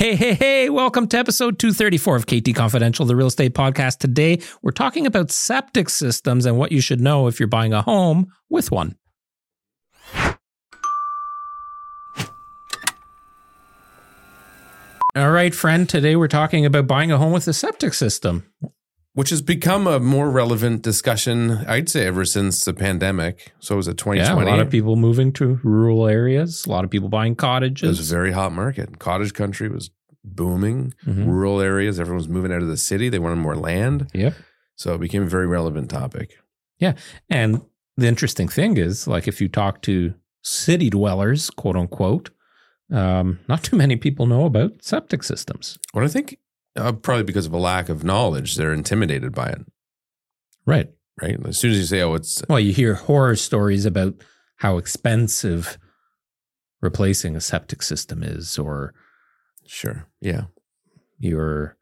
Hey, hey, hey, welcome to episode 234 of KT Confidential, the real estate podcast. Today, we're talking about septic systems and what you should know if you're buying a home with one. All right, friend, today we're talking about buying a home with a septic system. Which has become a more relevant discussion, I'd say, ever since the pandemic. So it was a 2020. Yeah, a lot of people moving to rural areas, a lot of people buying cottages. it was a very hot market. Cottage country was booming. Mhm. Rural areas, everyone was moving out of the city. They wanted more land. Yep. So it became a very relevant topic. Yeah. And the interesting thing is, like, if you talk to city dwellers, quote unquote, um, not too many people know about septic systems. Well, I think uh, probably because of a lack of knowledge, they're intimidated by it, Right. right? As soon as you say, oh, it's Well, you hear horror stories about how expensive replacing a septic system is, or sure. Yeah. your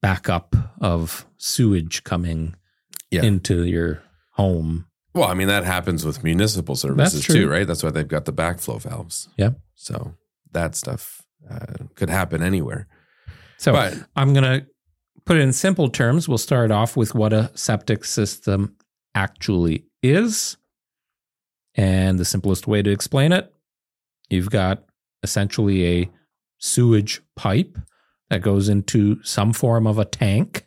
backup of sewage coming Yeah. into your home. Well, I mean, that happens with municipal services too, right? That's why they've got the backflow valves. Yeah. So that stuff uh, could happen anywhere. So but I'm going to put it in simple terms. We'll start off with what a septic system actually is. And the simplest way to explain it you've got essentially a sewage pipe that goes into some form of a tank.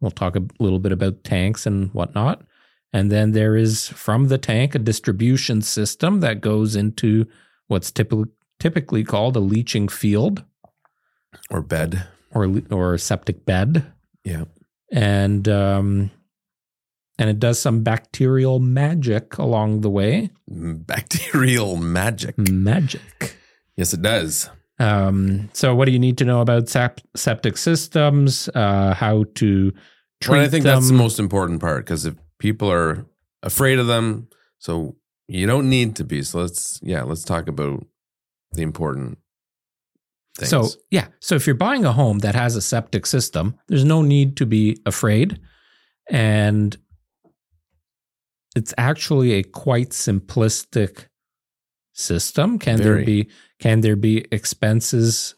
We'll talk a little bit about tanks and whatnot. And then there is from the tank a distribution system that goes into what's typically typically called a leaching field or bed. or or septic bed, Yeah. and um, and it does some bacterial magic along the way. Bacterial magic. Magic. Yes, it does. Um, so, what do you need to know about sep- septic systems? Uh, how to treat Well, I think them? that's the most important part because if people are afraid of them, so you don't need to be. So let's, yeah, let's talk about the important things. So, yeah. So, if you're buying a home that has a septic system, there's no need to be afraid. And it's actually a quite simplistic system. Can there be can there be expenses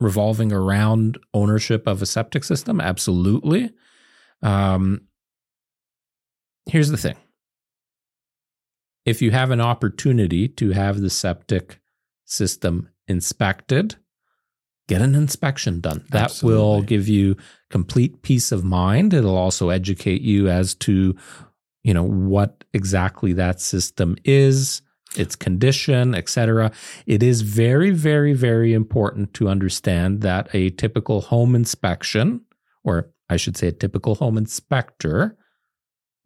revolving around ownership of a septic system? Absolutely. Um, here's the thing. If you have an opportunity to have the septic system inspected, get an inspection done. That will give you complete peace of mind. It'll also educate you as to, you know, what exactly that system is, its condition, etc. It is very, very, very important to understand that a typical home inspection, or I should say a typical home inspector,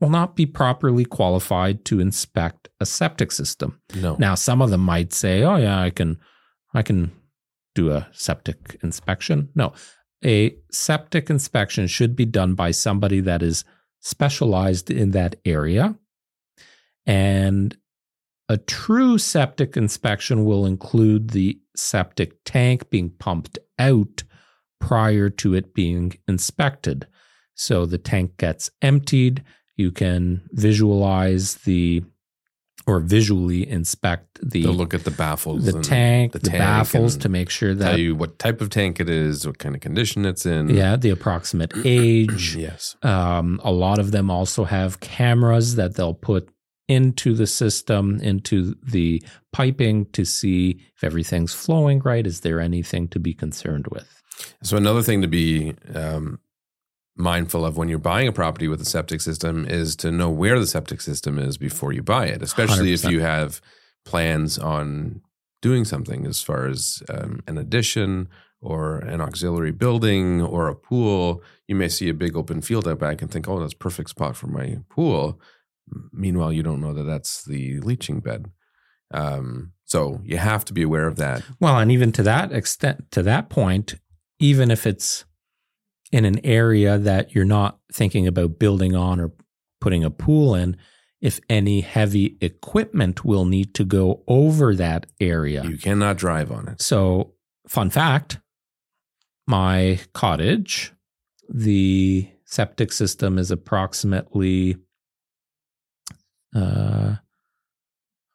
will not be properly qualified to inspect a septic system. no. Now, some of them might say, "Oh yeah, I can, I can do a septic inspection." No, a septic inspection should be done by somebody that is specialized in that area, and a true septic inspection will include the septic tank being pumped out prior to it being inspected. So the tank gets emptied. You can visualize the or visually inspect the They'll look at the baffles, the tank, the, tank baffles to make sure tell that you what type of tank it is, what kind of condition it's in. yeah, the approximate age. yes. Um, a lot of them also have cameras that they'll put into the system, into the piping to see if everything's flowing right. Is there anything to be concerned with? So another thing to be um, mindful of when you're buying a property with a septic system is to know where the septic system is before you buy it, especially if 100%. you have plans on doing something as far as um, an addition or an auxiliary building or a pool. You may see a big open field out back and think, "Oh, that's perfect spot for my pool." Meanwhile, you don't know that that's the leaching bed. Um, so you have to be aware of that. Well, and even to that extent, to that point, even if it's in an area that you're not thinking about building on or putting a pool in, if any heavy equipment will need to go over that area. You cannot drive on it. So, fun fact my cottage, the septic system is approximately, uh,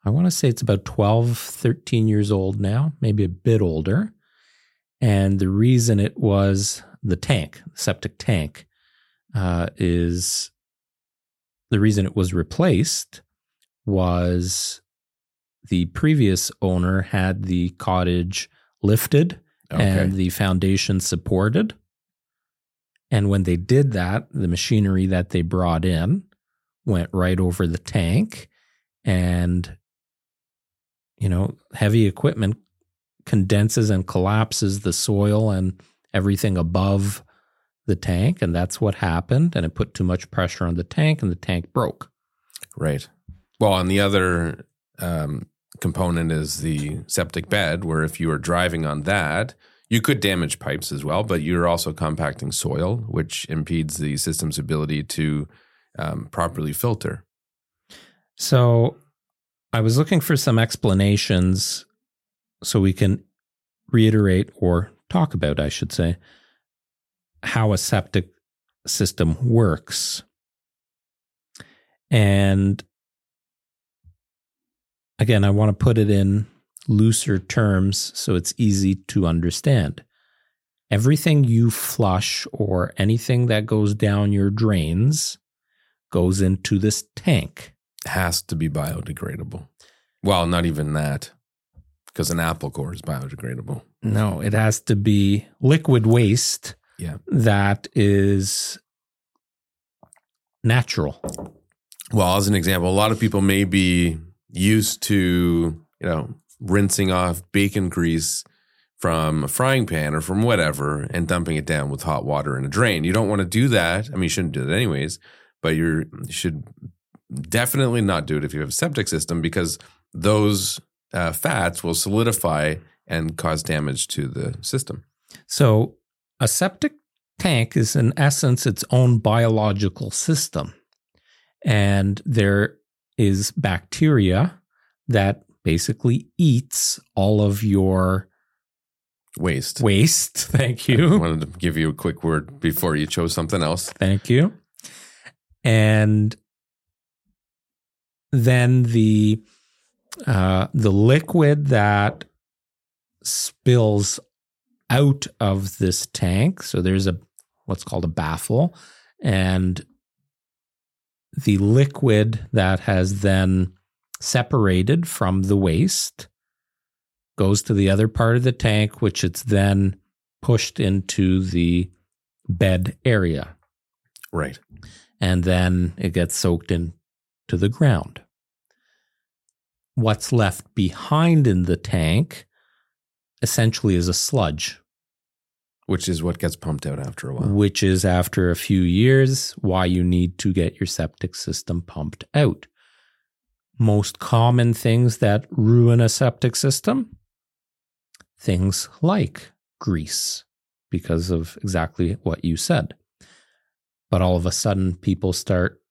I want to say it's about 12, 13 years old now, maybe a bit older. And the reason it was the tank, septic tank, uh, is the reason it was replaced was the previous owner had the cottage lifted Okay. and the foundation supported. And when they did that, the machinery that they brought in went right over the tank. And, you know, heavy equipment condenses and collapses the soil and everything above the tank. And that's what happened. And it put too much pressure on the tank, and the tank broke. Right. Well, and the other um, component is the septic bed, where if you are driving on that, you could damage pipes as well, but you're also compacting soil, which impedes the system's ability to um, properly filter. So I was looking for some explanations so we can reiterate or talk about, I should say, how a septic system works. And again, I want to put it in looser terms so it's easy to understand. Everything you flush or anything that goes down your drains goes into this tank. Has to be biodegradable. Well, not even that, because an apple core is biodegradable. No, it has to be liquid waste Yeah. that is natural. Well, as an example, a lot of people may be used to, you know, rinsing off bacon grease from a frying pan or from whatever and dumping it down with hot water in a drain. You don't want to do that. I mean, you shouldn't do that anyways, but you're, you should definitely not do it if you have a septic system because those uh, fats will solidify and cause damage to the system. So, a septic tank is, in essence, its own biological system. And there is bacteria that basically eats all of your Waste. waste. Thank you. I wanted to give you a quick word before you chose something else. Thank you. And then the uh, the liquid that spills out of this tank. So there's a what's called a baffle, and the liquid that has then separated from the waste goes to the other part of the tank, which it's then pushed into the bed area Right. and then it gets soaked into the ground. What's left behind in the tank essentially is a sludge, Which is what gets pumped out after a while. which is after a few years why you need to get your septic system pumped out. Most common things that ruin a septic system things like grease, because of exactly what you said. But all of a sudden, people start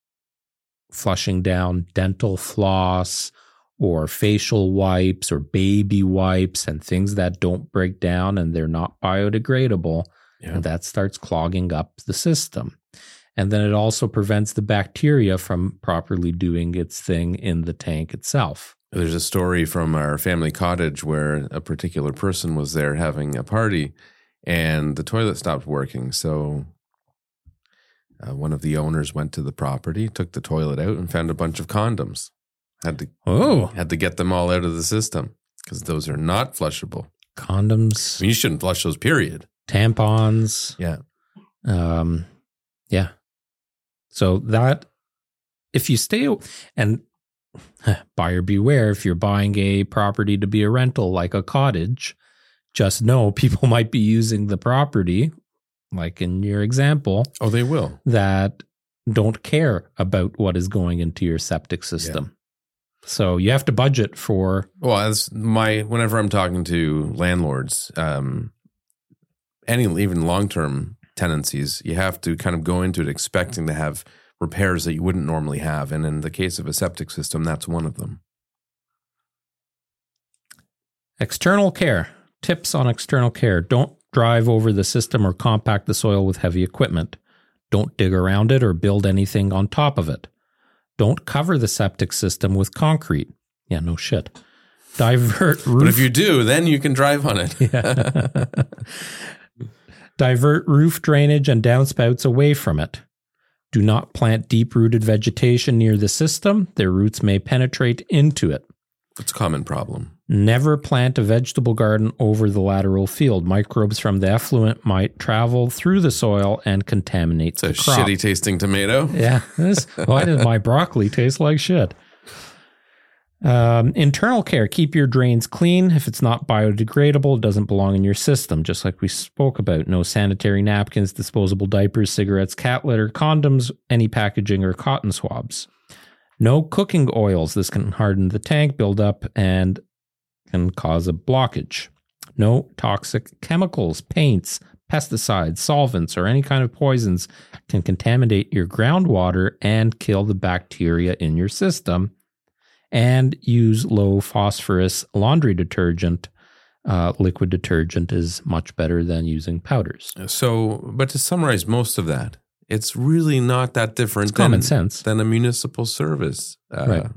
flushing down dental floss or facial wipes or baby wipes and things that don't break down and they're not biodegradable. Yeah. And that starts clogging up the system. And then it also prevents the bacteria from properly doing its thing in the tank itself. There's a story from our family cottage where a particular person was there having a party and the toilet stopped working. So uh, one of the owners went to the property, took the toilet out, and found a bunch of condoms. Had to Oh, had to get them all out of the system because those are not flushable. condoms, I mean, you shouldn't flush those. Period. tampons. Yeah. Um, yeah. So that if you stay and buyer beware, if you're buying a property to be a rental like a cottage, just know people might be using the property, like in your example, Oh, they will. that don't care about what is going into your septic system. So you have to budget for Well, as my whenever I'm talking to landlords, um, any even long term tenancies, you have to kind of go into it expecting to have repairs that you wouldn't normally have, and in the case of a septic system, that's one of them. External care. Tips on external care. Don't drive over the system or compact the soil with heavy equipment. Don't dig around it or build anything on top of it. Don't cover the septic system with concrete. Yeah, no shit. Divert roof. But if you do, then you can drive on it. Yeah. Divert roof drainage and downspouts away from it. Do not plant deep rooted vegetation near the system. Their roots may penetrate into it. It's a common problem. Never plant a vegetable garden over the lateral field. Microbes from the effluent might travel through the soil and contaminate It's a the crop. shitty tasting tomato. Yeah. This, why does my broccoli taste like shit? Um, internal care. Keep your drains clean. If it's not biodegradable, it doesn't belong in your system, just like we spoke about. No sanitary napkins, disposable diapers, cigarettes, cat litter, condoms, any packaging, or cotton swabs. No cooking oils. This can harden the tank, build up, and can cause a blockage. No toxic chemicals, paints, pesticides, solvents, or any kind of poisons can contaminate your groundwater and kill the bacteria in your system. And use low phosphorus laundry detergent. Uh, liquid detergent is much better than using powders. So, but to summarize most of that, it's really not that different It's common than, sense. than a municipal service, uh, Right.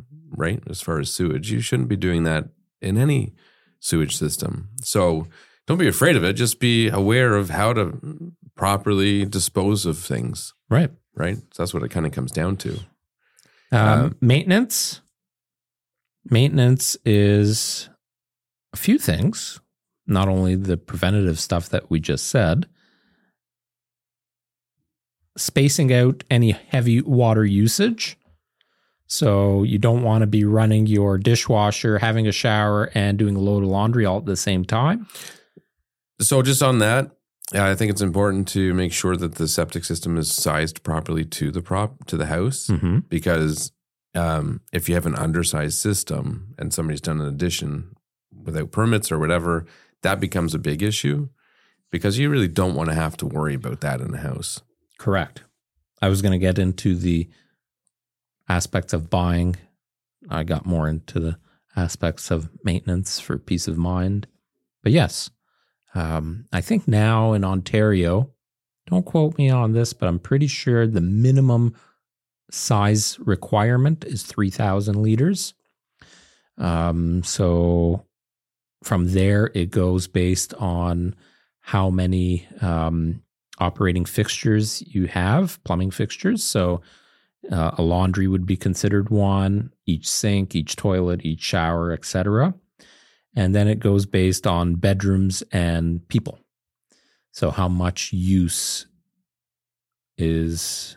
right. As far as sewage, you shouldn't be doing that in any sewage system. So, don't be afraid of it. Just be aware of how to properly dispose of things. Right. Right. So that's what it kind of comes down to. Um, Uh, maintenance. Maintenance is a few things, not only the preventative stuff that we just said, spacing out any heavy water usage. So you don't want to be running your dishwasher, having a shower, and doing a load of laundry all at the same time. So, just on that, I think it's important to make sure that the septic system is sized properly to the prop to the house. Mm-hmm. because um, if you have an undersized system and somebody's done an addition without permits or whatever, that becomes a big issue because you really don't want to have to worry about that in the house. Correct. I was going to get into the aspects of buying. I got more into the aspects of maintenance for peace of mind. But yes, um, I think now in Ontario, don't quote me on this, but I'm pretty sure the minimum size requirement is 3,000 liters. Um, so from there, it goes based on how many um, operating fixtures you have, plumbing fixtures. So uh, a laundry would be considered one, each sink, each toilet, each shower, etc. And then it goes based on bedrooms and people. So how much use is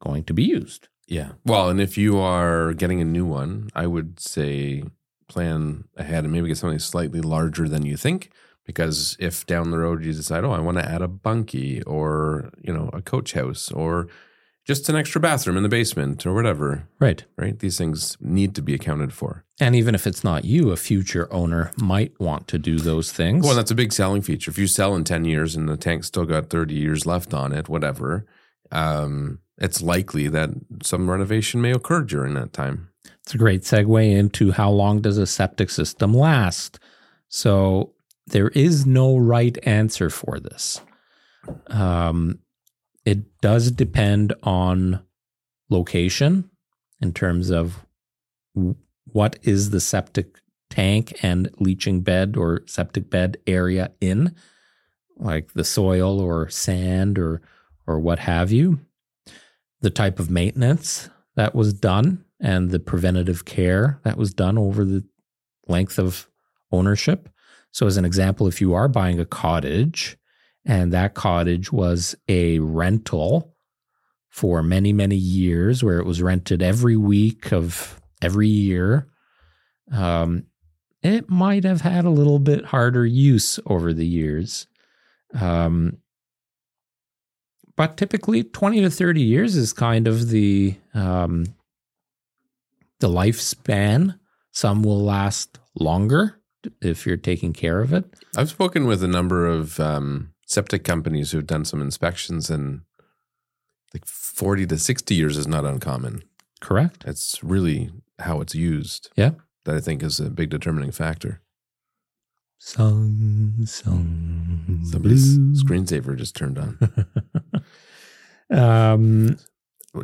going to be used. Yeah. Well, and if you are getting a new one, I would say plan ahead and maybe get something slightly larger than you think. Because if down the road you decide, oh, I want to add a bunkie or, you know, a coach house or just an extra bathroom in the basement or whatever, Right. right? These things need to be accounted for. And even if it's not you, a future owner might want to do those things. Well, that's a big selling feature. If you sell in 10 years and the tank's still got 30 years left on it, whatever, um, it's likely that some renovation may occur during that time. It's a great segue into how long does a septic system last? So there is no right answer for this. Um, it does depend on location in terms of what is the septic tank and leaching bed or septic bed area in, like the soil or sand or or what have you. The type of maintenance that was done and the preventative care that was done over the length of ownership. So, as an example, if you are buying a cottage and that cottage was a rental for many, many years, where it was rented every week of every year, um, it might have had a little bit harder use over the years. Um, but typically 20 to 30 years is kind of the um, the lifespan some will last longer if you're taking care of it I've spoken with a number of um, septic companies who've done some inspections, and like 40 to 60 years is not uncommon. correct It's really how it's used yeah that I think is a big determining factor. song song Somebody's blue. screensaver just turned on. um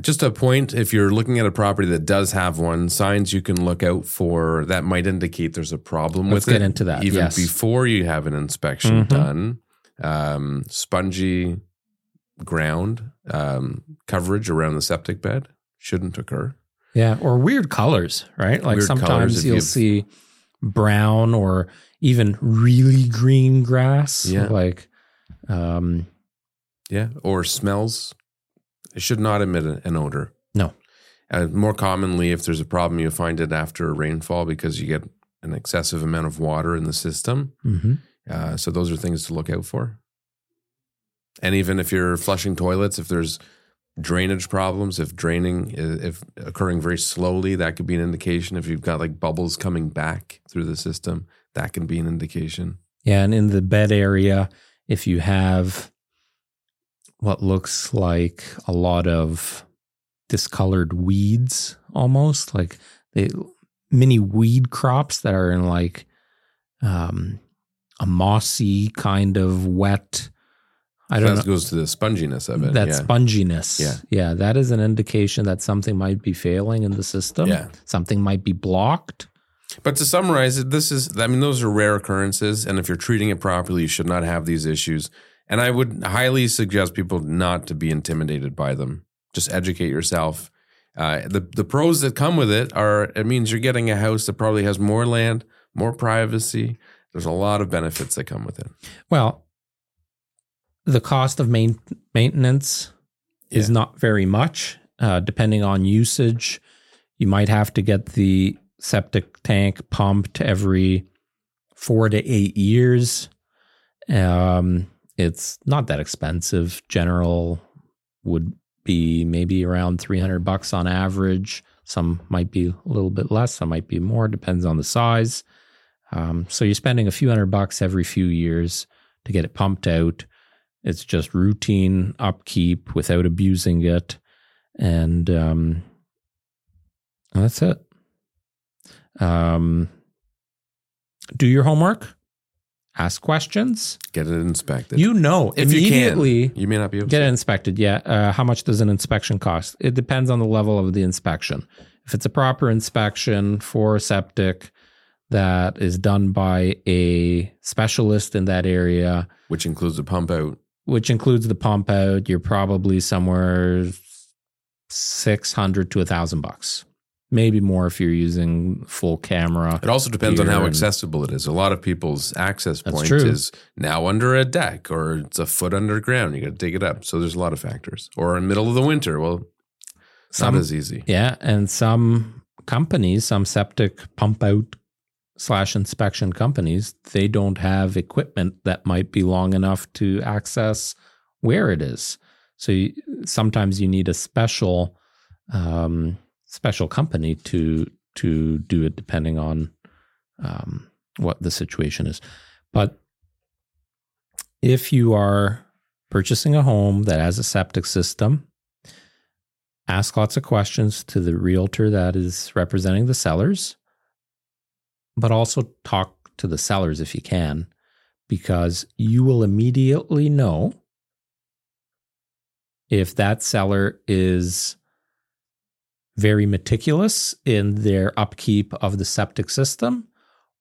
just a point if you're looking at a property that does have one, signs you can look out for that might indicate there's a problem Let's with get it. into that, Even yes. before you have an inspection Mhm. done. Um, spongy ground um, coverage around the septic bed shouldn't occur. Yeah, or weird colors, right? Like Weird sometimes you'll see brown or even really green grass. Yeah. Like, um, Yeah, or smells. It should not emit an odor. No. Uh, more commonly, if there's a problem, you find it after a rainfall because you get an excessive amount of water in the system. mhm. Uh, so those are things to look out for. And even if you're flushing toilets, if there's drainage problems, if draining is if occurring very slowly, that could be an indication. If you've got like bubbles coming back through the system, that can be an indication. yeah, and in the bed area, if you have what looks like a lot of discolored weeds, almost like they mini weed crops that are in like um, a mossy kind of wet. I don't know. that goes to the sponginess of it. that yeah. sponginess. Yeah. Yeah. That is an indication that something might be failing in the system. Yeah. Something might be blocked. But to summarize it, this is, I mean, those are rare occurrences. And if you're treating it properly, you should not have these issues. And I would highly suggest people not to be intimidated by them. Just educate yourself. Uh, the, the pros that come with it are it means you're getting a house that probably has more land, more privacy. There's a lot of benefits that come with it. Well, the cost of main, maintenance is not very much, uh, depending on usage. You might have to get the septic tank pumped every four to eight years. Um, it's not that expensive. General would be maybe around 300 bucks on average. Some might be a little bit less, some might be more, depends on the size. Um, so you're spending a few hundred bucks every few years to get it pumped out. It's just routine upkeep without abusing it. And um, that's it. Um, do your homework, ask questions. Get it inspected. You know if you immediately can, you may not be able get to. it inspected. Yeah. Uh, how much does an inspection cost? It depends on the level of the inspection. If it's a proper inspection for septic that is done by a specialist in that area, which includes the pump out. which includes the pump out, you're probably somewhere 600 to a thousand bucks. Maybe more if you're using full camera. It also depends on how accessible it is. A lot of people's access point is now under a deck or it's a foot underground. You got to dig it up. So there's a lot of factors. Or in the middle of the winter, well, Some- not as easy. Yeah, and some companies, some septic pump out slash inspection companies, they don't have equipment that might be long enough to access where it is. So you, sometimes you need a special um, special company to to do it, depending on um, what the situation is. But if you are purchasing a home that has a septic system, ask lots of questions to the realtor that is representing the sellers, but also talk to the sellers if you can, because you will immediately know if that seller is very meticulous in their upkeep of the septic system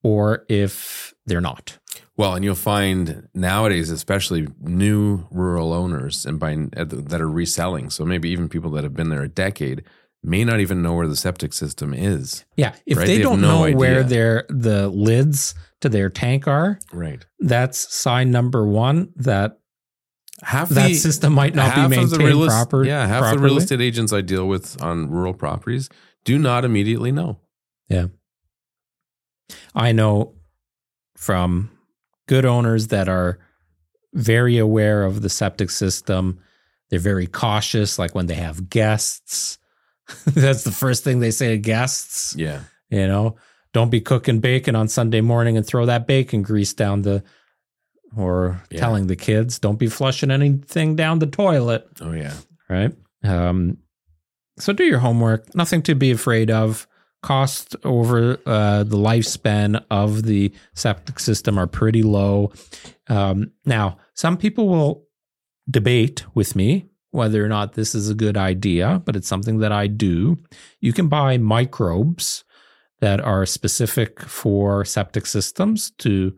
or if they're not. Well, and you'll find nowadays, especially new rural owners and by uh, that are reselling. So maybe even people that have been there a decade may not even know where the septic system is. Yeah, if Right, they, they don't no know where their the lids to their tank are, Right. that's sign number 1 that Half that the, system might not be half of the maintained real proper. Yeah, half properly. the real estate agents I deal with on rural properties do not immediately know. Yeah, I know from good owners that are very aware of the septic system. They're very cautious, like when they have guests. That's the first thing they say to guests. Yeah. You know, don't be cooking bacon on Sunday morning and throw that bacon grease down the, or Yeah. telling the kids, don't be flushing anything down the toilet Oh yeah. right? Um, so do your homework. Nothing to be afraid of. Cost over uh, the lifespan of the septic system are pretty low. Um, now, some people will debate with me whether or not this is a good idea, but it's something that I do. You can buy microbes that are specific for septic systems to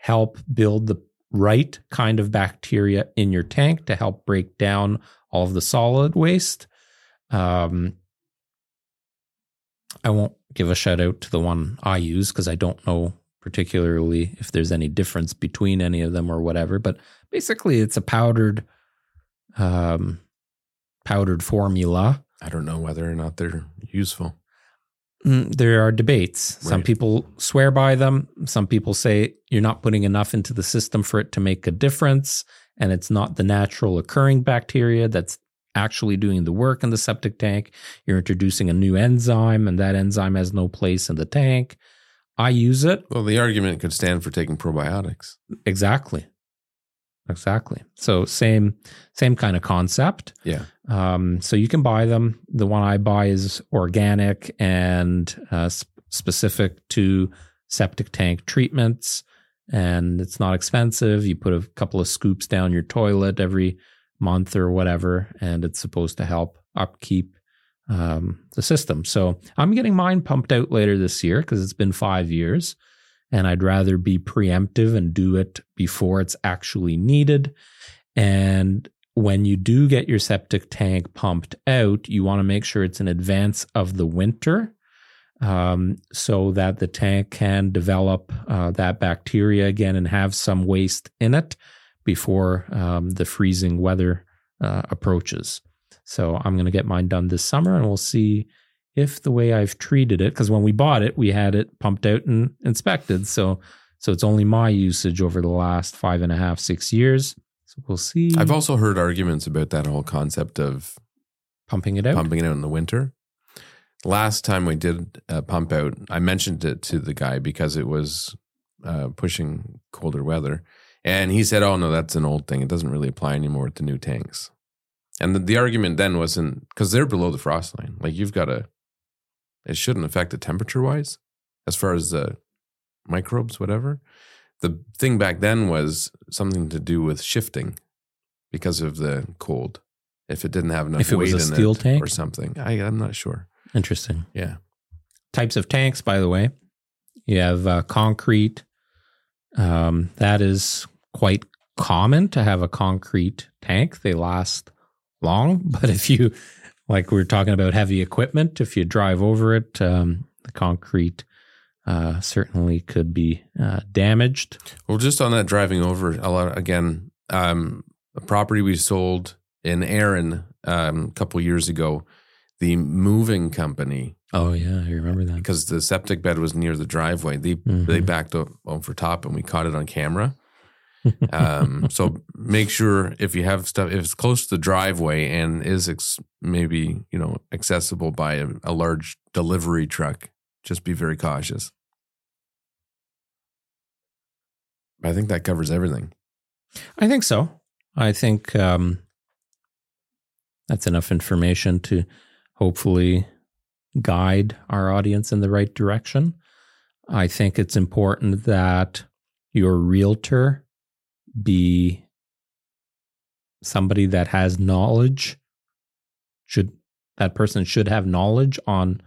help build the right kind of bacteria in your tank to help break down all of the solid waste. Um, I won't give a shout out to the one I use because I don't know particularly if there's any difference between any of them or whatever. But basically, it's a powdered, um, powdered formula. I don't know whether or not they're useful. Mm, There are debates. Some people swear by them. Some people say you're not putting enough into the system for it to make a difference. And it's not the natural occurring bacteria that's actually doing the work in the septic tank. You're introducing a new enzyme, and that enzyme has no place in the tank. I use it Well, the argument could stand for taking probiotics. exactly. Exactly. So same same kind of concept. Yeah. Um, so you can buy them. The one I buy is organic and uh, sp- specific to septic tank treatments, and it's not expensive. You put a couple of scoops down your toilet every month or whatever, and it's supposed to help upkeep um, the system. So I'm getting mine pumped out later this year because it's been five years, and I'd rather be preemptive and do it before it's actually needed. And when you do get your septic tank pumped out, you want to make sure it's in advance of the winter um, so that the tank can develop uh, that bacteria again and have some waste in it before um, the freezing weather uh, approaches. So I'm going to get mine done this summer and we'll see if the way I've treated it, because when we bought it, we had it pumped out and inspected. So so it's only my usage over the last five and a half, six years. So we'll see. I've also heard arguments about that whole concept of pumping it out. pumping it out in the winter. Last time we did a pump out, I mentioned it to the guy because it was uh, pushing colder weather. And he said, Oh, no, that's an old thing. It doesn't really apply anymore with the new tanks. And the, the argument then wasn't because they're below the frost line. Like you've got to, it shouldn't affect it temperature wise as far as the microbes, whatever. The thing back then was something to do with shifting because of the cold. If it didn't have enough If it was weight a in steel it tank? or something, I, I'm not sure. Interesting. Yeah, Types of tanks, by the way. You have uh, concrete. Um, that is quite common to have a concrete tank. They last long, but if you, like we are talking about heavy equipment, if you drive over it, um, the concrete uh, certainly could be uh, damaged. Well, just on that driving over a lot again, um, a property we sold in Erin um, a couple years ago. The moving company, Oh yeah, I remember that. because the septic bed was near the driveway, they they Mhm. backed up over top, and we caught it on camera. Um, so make sure if you have stuff, if it's close to the driveway and is ex- maybe you know accessible by a, a large delivery truck, just be very cautious. I think that covers everything. I think so. I think um, that's enough information to hopefully guide our audience in the right direction. I think it's important that your realtor be somebody that has knowledge. Should that person should have knowledge on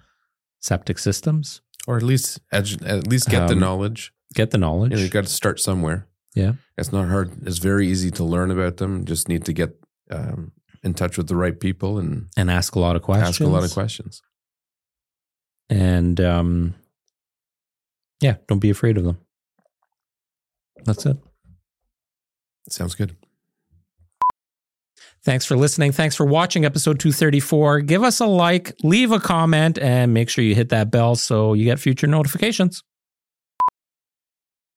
septic systems? or at least edu- at least get the Um, knowledge. Get the knowledge. You know, you got to start somewhere. Yeah. it's not hard. It's very easy to learn about them. Just need to get um, in touch with the right people and and ask a lot of questions. ask a lot of questions. and um, yeah, don't be afraid of them. That's it. Sounds good. Thanks for listening. Thanks for watching episode 234. Give us a like, leave a comment, and make sure you hit that bell so you get future notifications.